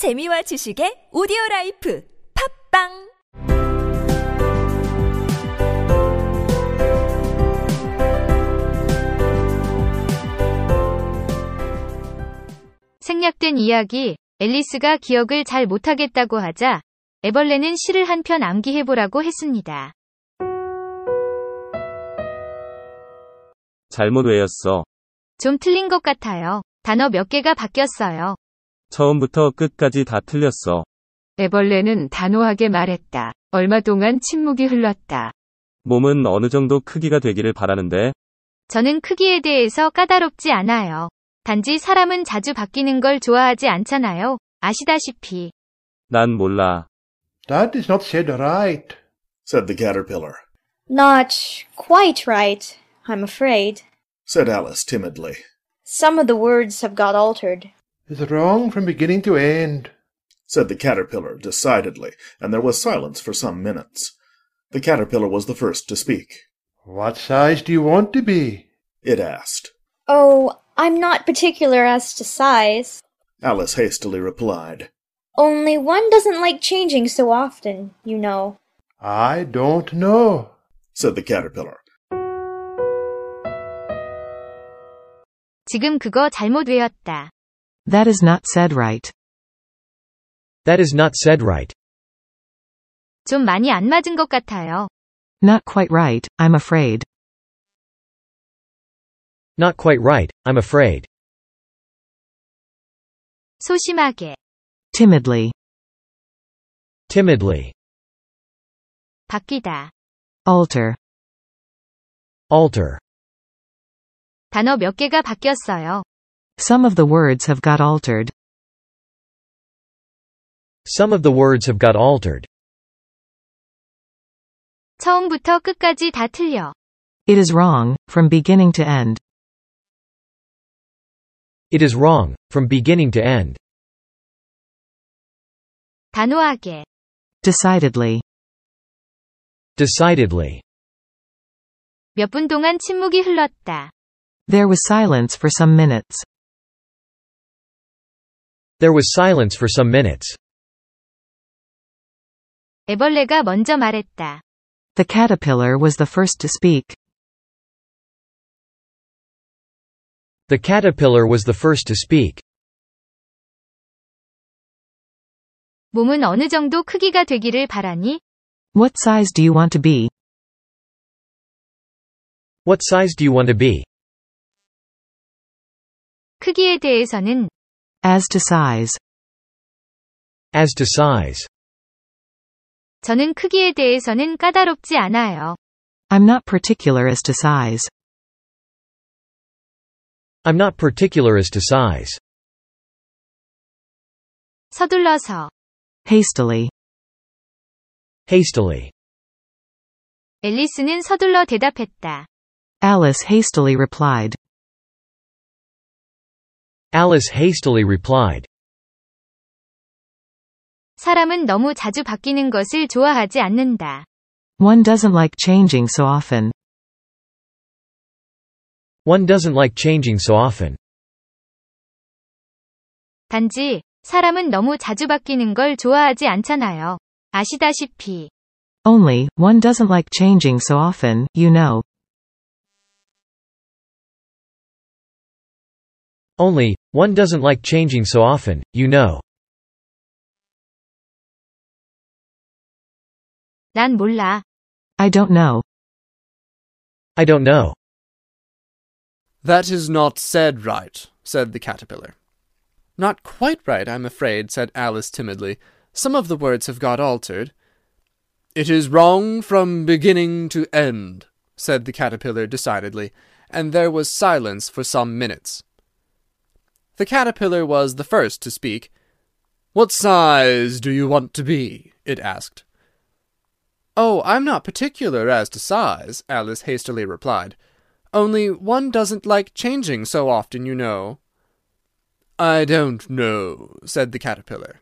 재미와 지식의 오디오 라이프 팝빵 생략된 이야기, 앨리스가 기억을 잘 못하겠다고 하자 애벌레는 시를 한 편 암기해보라고 했습니다. 잘못 외웠어. 좀 틀린 것 같아요. 단어 몇 개가 바뀌었어요. 처음부터 끝까지 다 틀렸어. 애벌레는 단호하게 말했다. 얼마 동안 침묵이 흘렀다. 몸은 어느 정도 크기가 되기를 바라는데, 저는 크기에 대해서 까다롭지 않아요. 단지 사람은 자주 바뀌는 걸 좋아하지 않잖아요. 아시다시피. 난 몰라. That is not said right. said the caterpillar, Not quite right, I'm afraid. said Alice timidly. Some of the words have got altered. It's wrong from beginning to end. said the caterpillar decidedly, and there was silence for some minutes. The caterpillar was the first to speak. What size do you want to be? It asked. Oh, I'm not particular as to size. Alice hastily replied. Only one doesn't like changing so often, you know. I don't know. said the caterpillar. 지금 그거 잘못 외웠다. That is not said right. That is not said right. 좀 많이 안 맞은 것 같아요. Not quite right, I'm afraid. Not quite right, I'm afraid. 소심하게. Timidly. Timidly. 바뀌다. Alter. Alter. 단어 몇 개가 바뀌었어요. Some of the words have got altered. Some of the words have got altered. 처음부터 끝까지 다 틀려. It is wrong, from beginning to end. It is wrong, from beginning to end. 단호하게. Decidedly. Decidedly. 몇 분 동안 침묵이 흘렀다. There was silence for some minutes. There was silence for some minutes. 애벌레가 먼저 말했다. The caterpillar was the first to speak. The caterpillar was the first to speak. 몸은 어느 정도 크기가 되기를 바라니? What size do you want to be? What size do you want to be? 크기에 대해서는 As to size. As to size. 저는 크기에 대해서는 까다롭지 않아요. I'm not particular as to size. I'm not particular as to size. 서둘러서 Hastily. Hastily. 앨리스는 서둘러 대답했다. Alice hastily replied. Alice hastily replied. 사람은 너무 자주 바뀌는 것을 좋아하지 않는다. One doesn't like changing so often. One doesn't like changing so often. 단지 사람은 너무 자주 바뀌는 걸 좋아하지 않잖아요. 아시다시피 Only, one doesn't like changing so often, you know. Only, one doesn't like changing so often, you know. 난 몰라. I don't know. I don't know. That is not said right, said the caterpillar. Not quite right, I'm afraid, said Alice timidly. Some of the words have got altered. It is wrong from beginning to end, said the caterpillar decidedly, and there was silence for some minutes. The caterpillar was the first to speak. What size do you want to be? it asked. Oh, I'm not particular as to size, Alice hastily replied. Only one doesn't like changing so often, you know. I don't know, said the caterpillar.